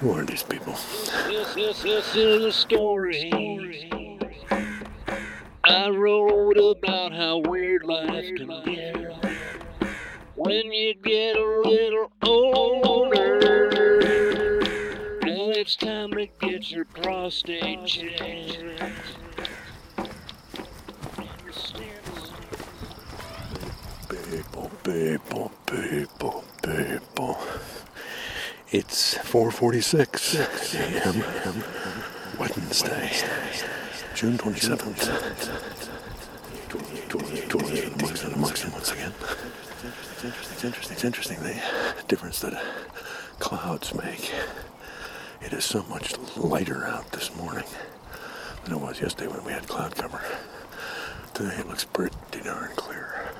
Who are these people? This, this, this is a story. I wrote about how weird life can get when you get a little older. Now it's time to get your prostate checked. People, people, people, people. It's 4:46 a.m. Wednesday, June 27th. 2018 amongst, amongst them once again. It's interesting, it's interesting, it's interesting the difference that clouds make. It is so much lighter out this morning than it was yesterday when we had cloud cover. Today it looks pretty darn clear.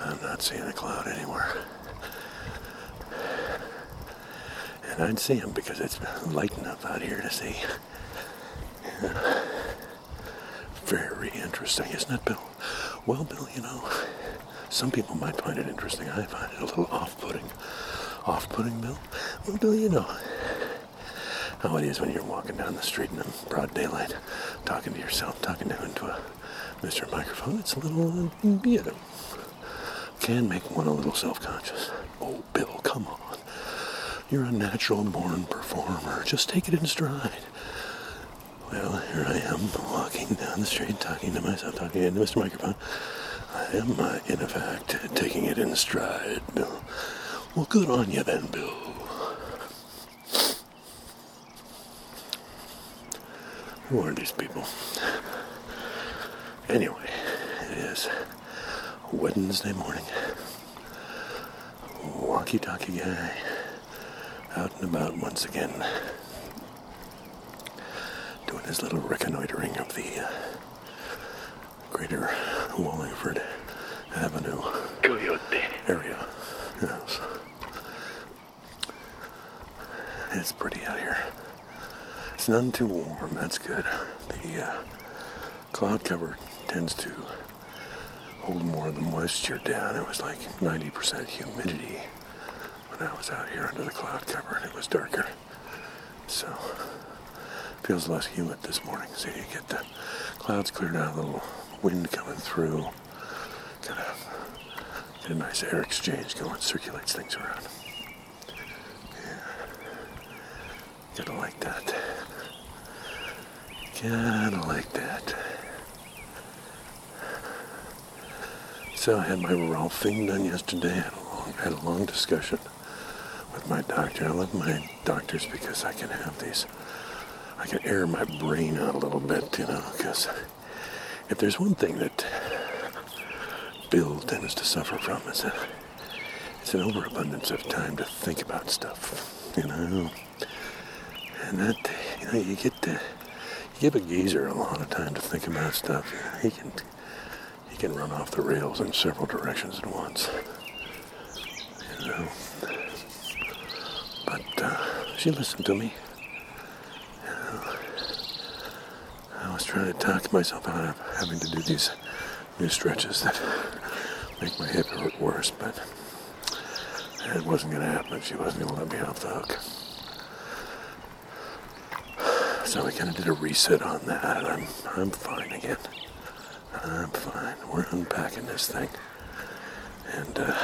I'm not seeing a cloud anywhere. And I'd see them because it's light enough out here to see. Yeah. Very interesting, isn't it, Bill? Well, Bill, you know, some people might find it interesting. I find it a little off-putting. Off-putting, Bill? Well, Bill, you know how it is when you're walking down the street in broad daylight, talking to yourself, talking to into a Mr. Microphone. It's a little, you know, can make one a little self-conscious. Oh, Bill, come on. You're a natural born performer. Just take it in stride. Well, here I am walking down the street, talking to myself, talking into Mr. Microphone. I am, uh, in effect, taking it in stride, Bill. Well, good on you then, Bill. Who are these people? Anyway, it is Wednesday morning. Walkie talkie guy out and about once again, doing his little reconnoitering of the uh, greater Wallingford Avenue Coyote. area. Yes. It's pretty out here. It's none too warm, that's good. The uh, cloud cover tends to hold more of the moisture down. It was like 90% humidity when I was out here under the cloud cover and it was darker. So, feels less humid this morning. So you get the clouds cleared out, a little wind coming through. Kind of get a nice air exchange going, circulates things around. Yeah. Gotta like that. Gotta like that. So I had my Ralph thing done yesterday. Had a long, had a long discussion with my doctor. I love my doctors because I can have these. I can air my brain out a little bit, you know, because if there's one thing that Bill tends to suffer from is that it's an overabundance of time to think about stuff, you know. And that, you know, you get to, you give a geezer a lot of time to think about stuff. You know, he can, he can run off the rails in several directions at once. You know. She listened to me. I was trying to talk myself out of having to do these new stretches that make my hip hurt worse, but it wasn't going to happen. She wasn't going to let me off the hook. So we kind of did a reset on that, and I'm I'm fine again. I'm fine. We're unpacking this thing, and uh,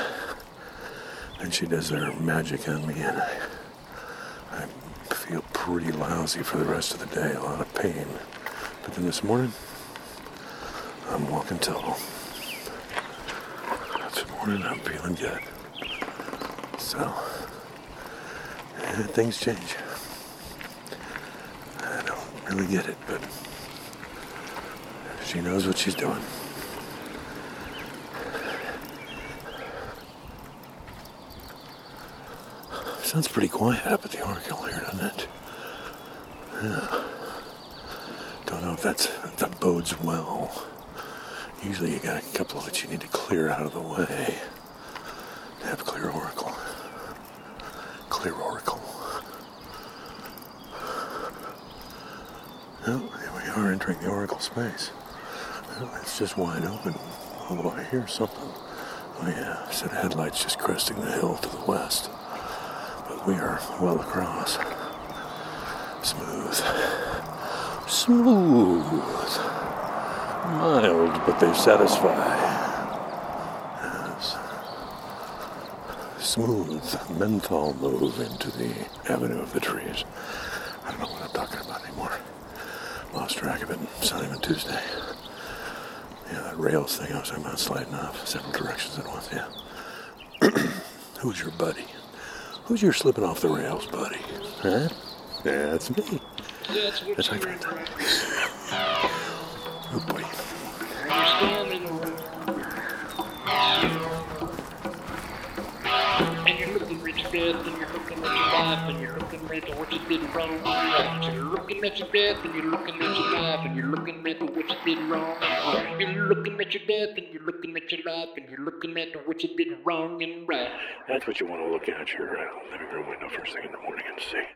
she does her magic on me, and I I feel pretty lousy for the rest of the day. A lot of pain, but then this morning I'm walking tall. This morning I'm feeling good. So eh, things change. I don't really get it, but she knows what she's doing. Sounds pretty quiet up at the Oracle here, doesn't it? Yeah. Don't know if that's if that bodes well. Usually you got a couple that you need to clear out of the way. To have a clear Oracle. Clear Oracle. Oh, here we are entering the Oracle space. Well, it's just wide open. Oh, I hear something. Oh yeah, of headlights just cresting the hill to the west. We are well across. Smooth. Smooth. Mild, but they satisfy. Yes. Smooth menthol move into the avenue of the trees. I don't know what I'm talking about anymore. Lost track of it. It's not even Tuesday. Yeah, that rails thing I was talking about sliding off several directions at once. Yeah. Who's your buddy? Who's your slipping off the rails, buddy? Huh? Yeah, that's me. That's my friend. Oh boy. And you're looking at your death and you're looking at your life and you're at what you did wrong. You're looking at your death and you're looking at your life and you're looking at what you did wrong. You're looking at your death and you're looking at your life and you're looking at what you did wrong and right. That's what you want to look at your uh, living room window first thing in the morning and see.